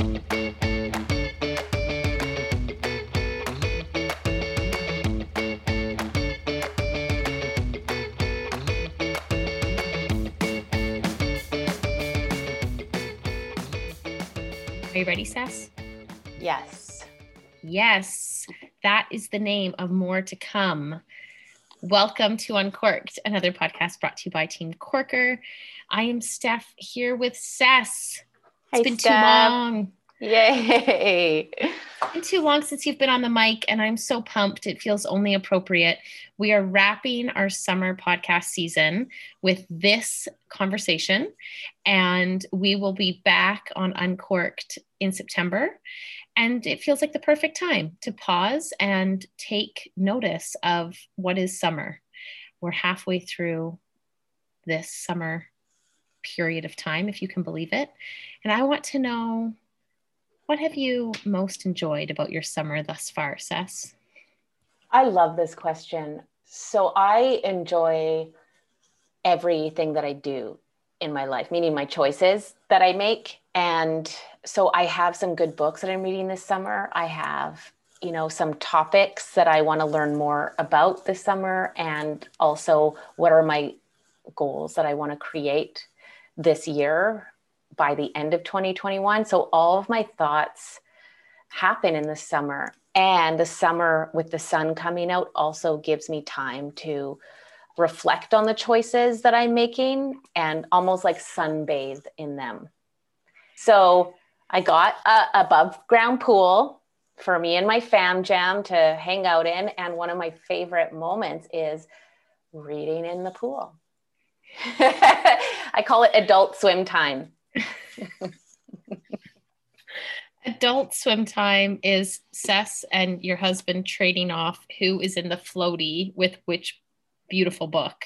Are you ready, Cec? Yes. Yes, that is the name of more to come. Welcome to Uncorked, another podcast brought to you by Team Corker. I am Steph here with Cec. It's Hi, been Steph. too long. Yay. It's been too long since you've been on the mic, and I'm so pumped. It feels only appropriate. We are wrapping our summer podcast season with this conversation, and we will be back on Uncorked in September. And it feels like the perfect time to pause and take notice of what is summer. We're halfway through this summer period of time, if you can believe it. And I want to know what have you most enjoyed about your summer thus far, Cec? I love this question. So I enjoy everything that I do in my life, meaning my choices that I make. And so I have some good books that I'm reading this summer. I have, you know, some topics that I want to learn more about this summer and also what are my goals that I want to create this year by the end of 2021. So all of my thoughts happen in the summer. And the summer with the sun coming out also gives me time to reflect on the choices that I'm making and almost like sunbathe in them. So I got a above ground pool for me and my fam jam to hang out in. And one of my favorite moments is reading in the pool. I call it adult swim time. Adult swim time is Cec and your husband trading off who is in the floaty with which beautiful book.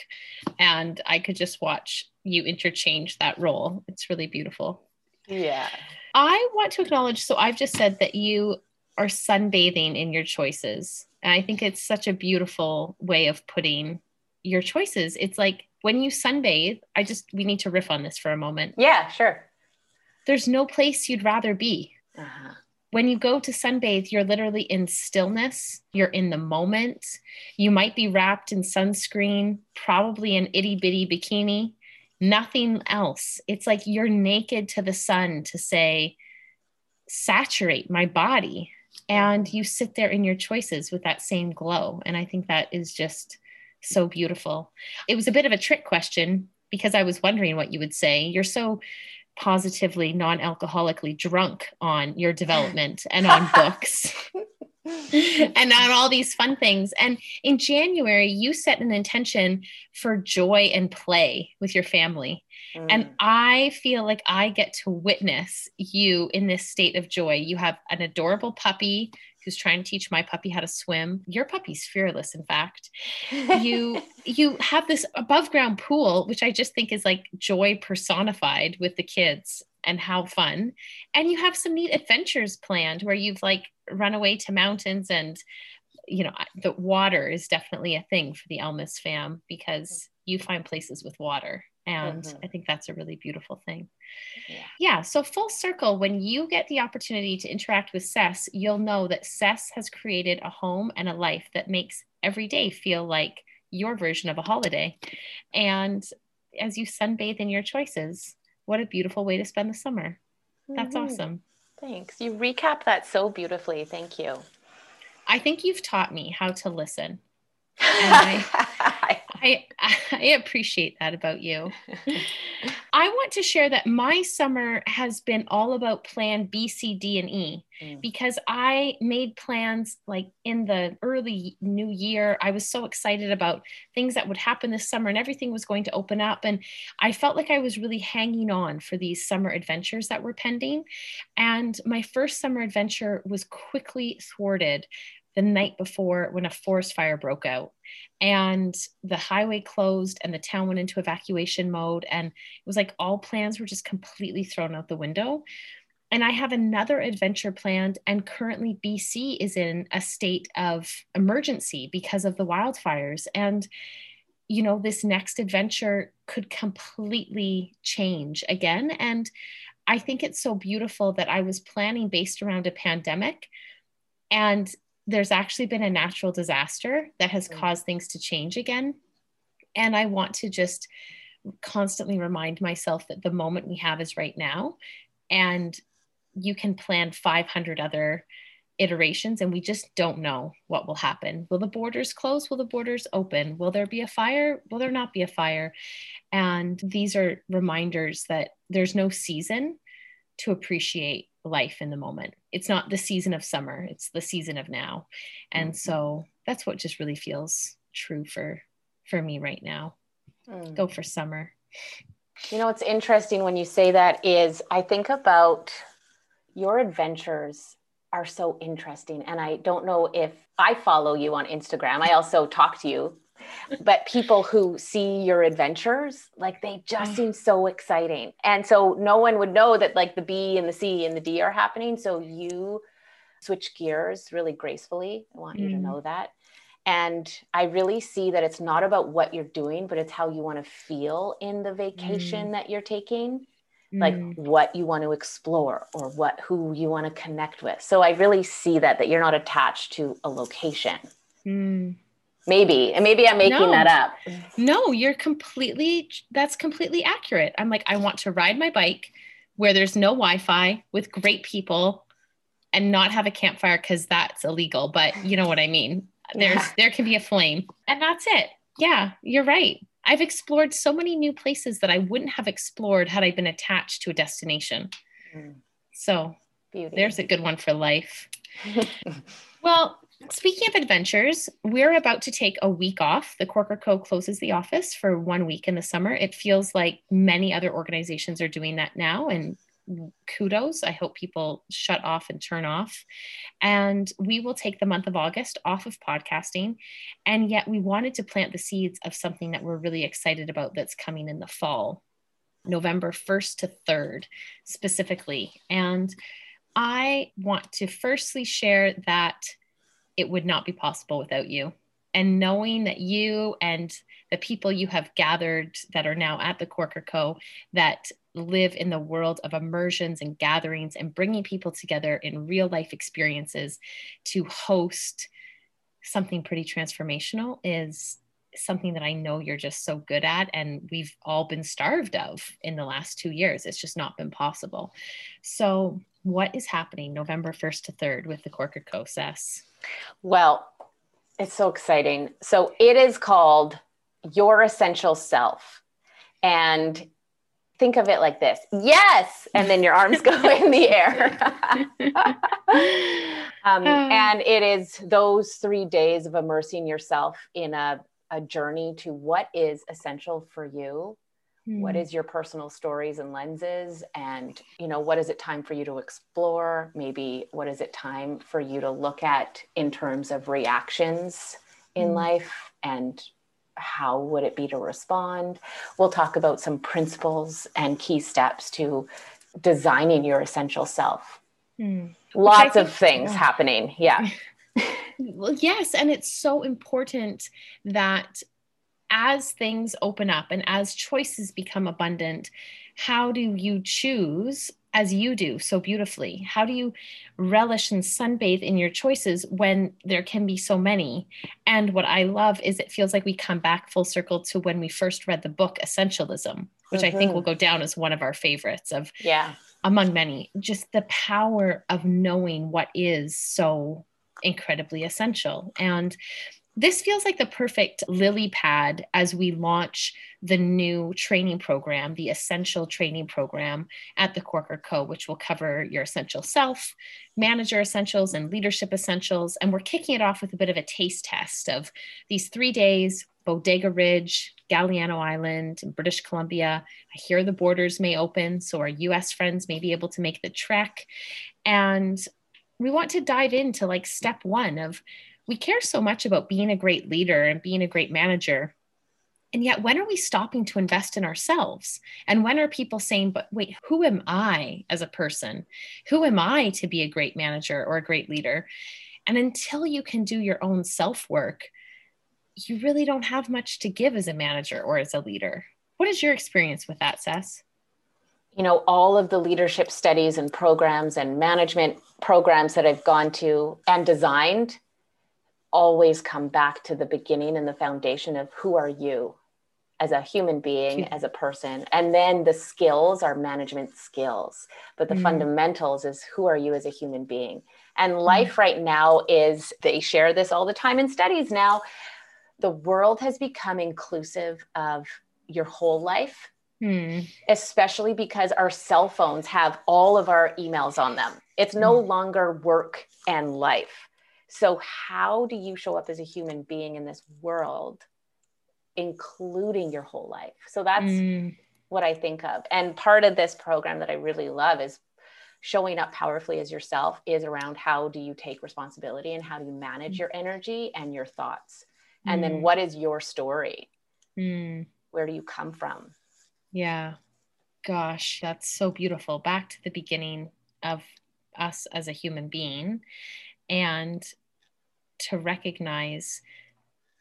And I could just watch you interchange that role. It's really beautiful. Yeah. I want to acknowledge so I've just said that you are sunbathing in your choices. And I think it's such a beautiful way of putting your choices. It's like when you sunbathe, I just, we need to riff on this for a moment. Yeah, sure. There's no place you'd rather be. Uh-huh. When you go to sunbathe, you're literally in stillness, you're in the moment. You might be wrapped in sunscreen, probably an itty bitty bikini, nothing else. It's like you're naked to the sun to say, saturate my body. And you sit there in your choices with that same glow. And I think that is just so beautiful. It was a bit of a trick question because I was wondering what you would say. You're so positively non-alcoholically drunk on your development and on books and on all these fun things and in january you set an intention for joy and play with your family Mm. and i feel like i get to witness you in this state of joy you have an adorable puppy who's trying to teach my puppy how to swim. Your puppy's fearless in fact. You you have this above ground pool which i just think is like joy personified with the kids and how fun. And you have some neat adventures planned where you've like run away to mountains and you know the water is definitely a thing for the elmas fam because you find places with water and Mhm. i think that's a really beautiful thing Yeah. yeah so full circle when you get the opportunity to interact with Cec, you'll know that Cec has created a home and a life that makes every day feel like your version of a holiday and as you sunbathe in your choices what a beautiful way to spend the summer that's Mhm. awesome Thanks. You recap that so beautifully. Thank you. i think you've taught me how to listen I- I, I appreciate that about you. I want to share that my summer has been all about plan B, C, D, and E Mm. because I made plans like in the early new year. I was so excited about things that would happen this summer and everything was going to open up. And I felt like I was really hanging on for these summer adventures that were pending. And my first summer adventure was quickly thwarted the night before when a forest fire broke out and the highway closed and the town went into evacuation mode and it was like all plans were just completely thrown out the window and I have another adventure planned, and currently BC is in a state of emergency because of the wildfires. And, you know, this next adventure could completely change again. And I think it's so beautiful that I was planning based around a pandemic and there's actually been a natural disaster that has mm. caused things to change again. And I want to just constantly remind myself that the moment we have is right now. And you can plan 500 other iterations and we just don't know what will happen. Will the borders close? Will the borders open? Will there be a fire? Will there not be a fire? And these are reminders that there's no season to appreciate life in the moment. It's not the season of summer, it's the season of now. And mm-hmm. so that's what just really feels true for for me right now. Mm. Go for summer. You know what's interesting when you say that is I think about your adventures are so interesting and I don't know if I follow you on Instagram. I also talk to you but people who see your adventures like they just mm. seem so exciting and so no one would know that like the b and the c and the d are happening so you switch gears really gracefully i want you to mm. know that and i really see that it's not about what you're doing but it's how you want to feel in the vacation mm. that you're taking like mm. what you want to explore or what who you want to connect with so i really see that that you're not attached to a location mm. Maybe. And maybe I'm making no. that up. No, you're completely, that's completely accurate. I'm like, I want to ride my bike where there's no Wi Fi with great people and not have a campfire because that's illegal. But you know what I mean? There's, yeah. there can be a flame and that's it. Yeah, you're right. I've explored so many new places that I wouldn't have explored had I been attached to a destination. Mm. So Beauty. there's a good one for life. well, Speaking of adventures, we're about to take a week off. The Corker Co closes the office for one week in the summer. It feels like many other organizations are doing that now, and kudos. I hope people shut off and turn off. And we will take the month of August off of podcasting. And yet, we wanted to plant the seeds of something that we're really excited about that's coming in the fall, November 1st to 3rd, specifically. And I want to firstly share that it would not be possible without you. And knowing that you and the people you have gathered that are now at the Corker Co. that live in the world of immersions and gatherings and bringing people together in real life experiences to host something pretty transformational is something that I know you're just so good at and we've all been starved of in the last 2 years it's just not been possible. So what is happening November 1st to 3rd with the Corker Co. Well, it's so exciting. So it is called Your Essential Self. And think of it like this yes and then your arms go in the air um, and it is those three days of immersing yourself in a, a journey to what is essential for you what hmm. is your personal stories and lenses and you know what is it time for you to explore maybe what is it time for you to look at in terms of reactions in mm. life and how would it be to respond we'll talk about some principles and key steps to designing your essential self mm. lots think, of things yeah. happening yeah well yes and it's so important that as things open up and as choices become abundant, how do you choose as you do so beautifully? How do you relish and sunbathe in your choices when there can be so many? And what I love is it feels like we come back full circle to when we first read the book Essentialism, which mm-hmm. I think will mm-hmm. go down as one of our favorites of yeah among many. Just the power of knowing what is so incredibly essential. And this feels like the perfect lily pad as we launch the new training program, the essential training program at the Corker Co., which will cover your essential self, manager essentials, and leadership essentials. And we're kicking it off with a bit of a taste test of these three days Bodega Ridge, Galiano Island, in British Columbia. I hear the borders may open, so our US friends may be able to make the trek. And we want to dive into like step one of we care so much about being a great leader and being a great manager. And yet, when are we stopping to invest in ourselves? And when are people saying, but wait, who am I as a person? Who am I to be a great manager or a great leader? And until you can do your own self work, you really don't have much to give as a manager or as a leader. What is your experience with that, Cec? you know, all of the leadership studies and programs and management programs that I've gone to and designed always come back to the beginning and the foundation of who are you as a human being, as a person. And then the skills are management skills. But the mm. fundamentals is who are you as a human being? And mm. life right now is, they share this all the time in studies now. The world has become inclusive of your whole life Hmm. Especially because our cell phones have all of our emails on them. It's no hmm. longer work and life. So, how do you show up as a human being in this world, including your whole life? So, that's hmm. what I think of. And part of this program that I really love is showing up powerfully as yourself is around how do you take responsibility and how do you manage mm. your energy and your thoughts? And then mm. what is your story? Mm. Where do you come from? Yeah. Gosh, that's so beautiful. Back to the beginning of us as a human being and to recognize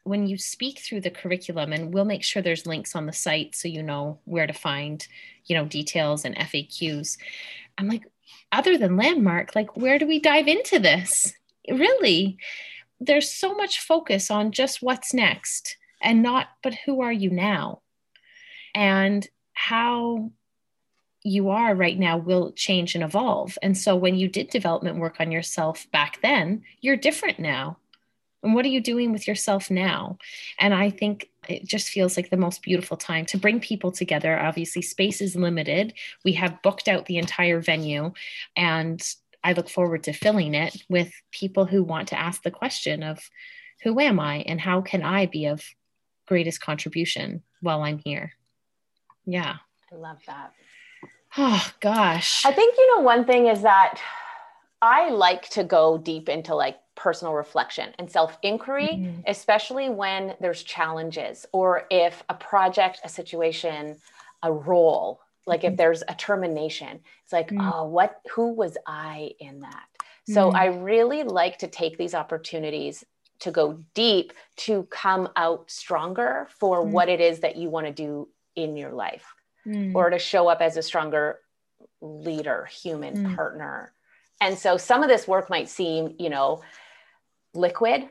when you speak through the curriculum and we'll make sure there's links on the site so you know where to find you know details and faqs i'm like other than landmark like where do we dive into this really there's so much focus on just what's next and not but who are you now and how you are right now will change and evolve. And so when you did development work on yourself back then, you're different now. And what are you doing with yourself now? And I think it just feels like the most beautiful time to bring people together. Obviously, space is limited. We have booked out the entire venue, and I look forward to filling it with people who want to ask the question of who am I and how can I be of greatest contribution while I'm here? Yeah. I love that. Oh, gosh. I think, you know, one thing is that I like to go deep into like personal reflection and self inquiry, mm-hmm. especially when there's challenges or if a project, a situation, a role, like mm-hmm. if there's a termination, it's like, mm-hmm. oh, what, who was I in that? So mm-hmm. I really like to take these opportunities to go deep to come out stronger for mm. what it is that you want to do in your life mm. or to show up as a stronger leader, human mm. partner. And so some of this work might seem, you know, liquid.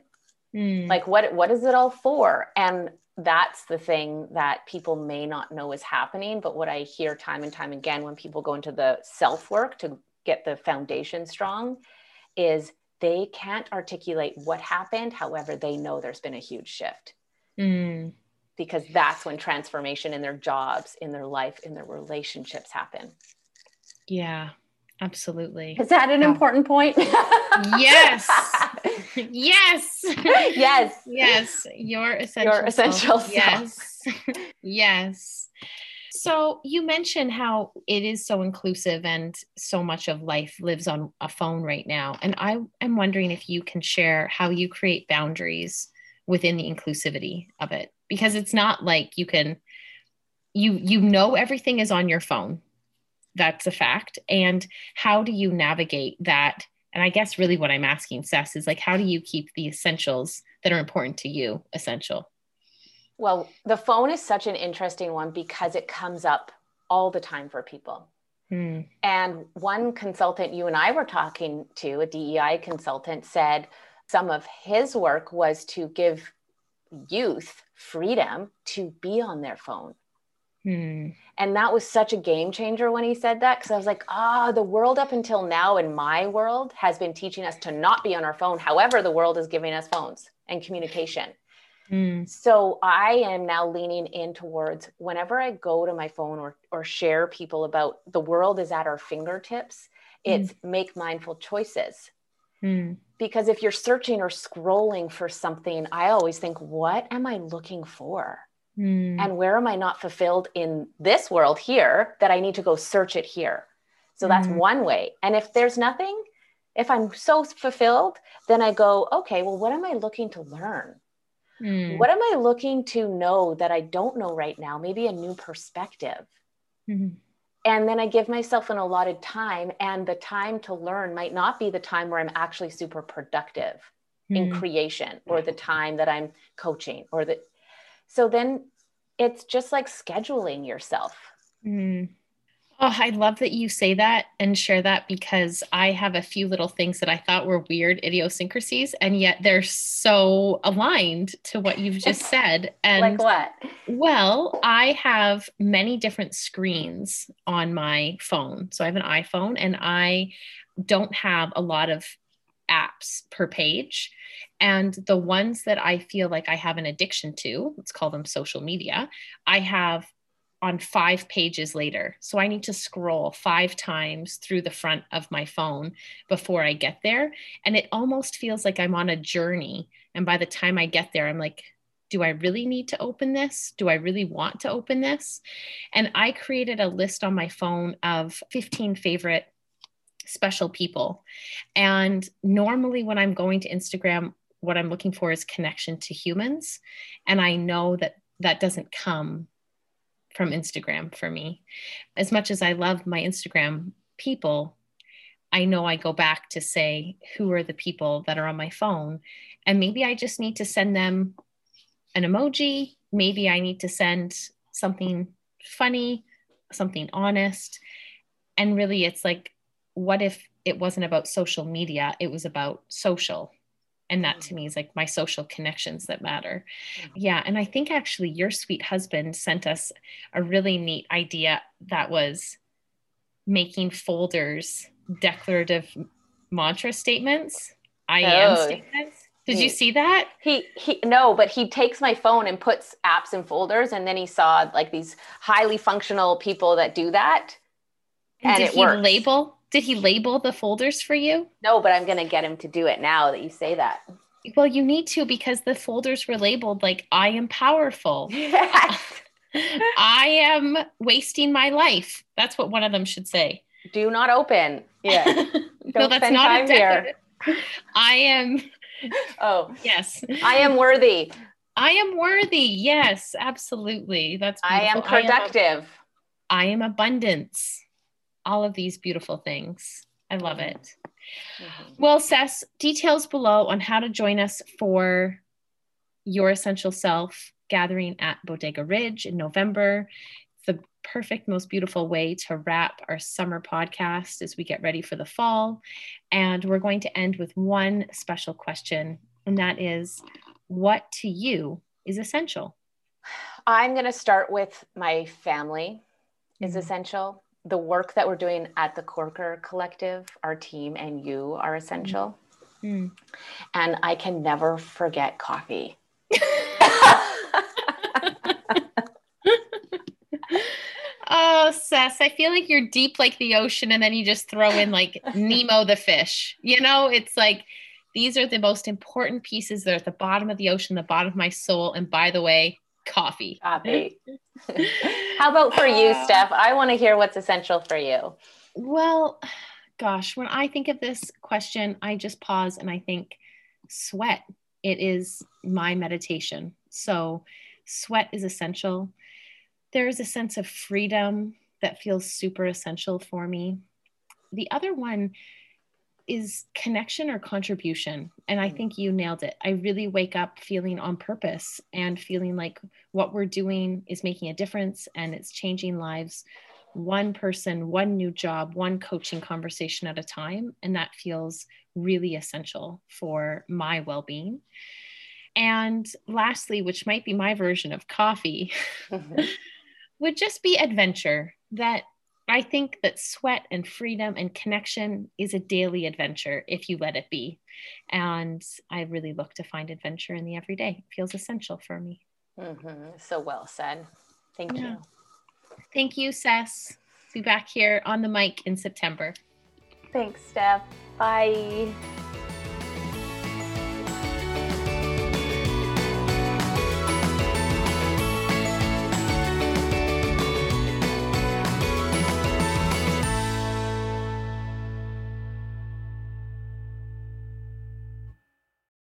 Mm. Like what what is it all for? And that's the thing that people may not know is happening. But what I hear time and time again when people go into the self work to get the foundation strong is they can't articulate what happened. However, they know there's been a huge shift. Mm because that's when transformation in their jobs, in their life, in their relationships happen. Yeah, absolutely. Is that an yeah. important point? yes. yes. Yes. Yes. Your essential. Your essential. Self. Yes. yes. So you mentioned how it is so inclusive and so much of life lives on a phone right now. And I am wondering if you can share how you create boundaries within the inclusivity of it because it's not like you can you you know everything is on your phone that's a fact and how do you navigate that and i guess really what i'm asking Cec is like how do you keep the essentials that are important to you essential well the phone is such an interesting one because it comes up all the time for people hmm. and one consultant you and i were talking to a dei consultant said some of his work was to give youth freedom to be on their phone. Hmm. And that was such a game changer when he said that because I was like, ah, oh, the world up until now in my world has been teaching us to not be on our phone. However, the world is giving us phones and communication. Hmm. So I am now leaning in towards whenever I go to my phone or, or share people about the world is at our fingertips, it's mm. make mindful choices. Mm. Because if you're searching or scrolling for something, I always think, what am I looking for? Mm. And where am I not fulfilled in this world here that I need to go search it here? So that's mm. one way. And if there's nothing, if I'm so fulfilled, then I go, okay, well, what am I looking to learn? Mm. What am I looking to know that I don't know right now? Maybe a new perspective. Mm-hmm and then I give myself an allotted time, and the time to learn might not be the time where I'm actually super productive mm. in hmm. creation or the time that I'm coaching or the so then it's just like scheduling yourself. Mm. Oh, I love that you say that and share that because I have a few little things that I thought were weird idiosyncrasies, and yet they're so aligned to what you've just said. And like what? Well, I have many different screens on my phone. So I have an iPhone and I don't have a lot of apps per page. And the ones that I feel like I have an addiction to, let's call them social media, I have on five pages later. So I need to scroll five times through the front of my phone before I get there. And it almost feels like I'm on a journey. And by the time I get there, I'm like, do I really need to open this? Do I really want to open this? And I created a list on my phone of 15 favorite special people. And normally, when I'm going to Instagram, what I'm looking for is connection to humans. And I know that that doesn't come from Instagram for me. As much as I love my Instagram people, I know I go back to say, who are the people that are on my phone? And maybe I just need to send them an emoji. Maybe I need to send something funny, something honest. And really, it's like, what if it wasn't about social media? It was about social and that to mm. me is like my social connections that matter mm. yeah and i think actually your sweet husband sent us a really neat idea that was making folders declarative mantra statements i am oh, statements did he, you see that he he no but he takes my phone and puts apps in folders and then he saw like these highly functional people that do that and, and did it he works. label did he label the folders for you? No, but I'm going to get him to do it now that you say that. Well, you need to because the folders were labeled like I am powerful. Yes. I am wasting my life. That's what one of them should say. Do not open. Yeah. no, that's not a here. I am. Oh, yes. I am worthy. I am worthy. Yes, absolutely. That's beautiful. I am productive. I am, I am abundance all of these beautiful things. I love it. Mm-hmm. Well, Cec, details below on how to join us for your essential self gathering at Bodega Ridge in November. It's the perfect, most beautiful way to wrap our summer podcast as we get ready for the fall. And we're going to end with one special question, and that is what to you is essential? I'm going to start with my family is mm-hmm. essential the work that we're doing at the Corker Collective, our team and you are essential. Mm. And I can never forget coffee. oh, Cec, I feel like you're deep like the ocean, and then you just throw in like Nemo the fish. You know, it's like these are the most important pieces. They're at the bottom of the ocean, the bottom of my soul. And by the way, coffee. Coffee. How about for you, uh, Steph? I want to hear what's essential for you. Well, gosh, when I think of this question, I just pause and I think sweat. It is my meditation. So, sweat is essential. There is a sense of freedom that feels super essential for me. The other one is connection or contribution. And I mm. think you nailed it. I really wake up feeling on purpose and feeling like what we're doing is making a difference and it's changing lives one person, one new job, one coaching conversation at a time. And that feels really essential for my well being. And lastly, which might be my version of coffee, mm-hmm. would just be adventure that I think that sweat and freedom and connection is a daily adventure if you let it be. And I really look to find adventure in the everyday. It feels essential for me. Mm-hmm. So well said. Thank yeah. you. Thank you, Cec. Be back here on the mic in September. Thanks, Steph. Bye.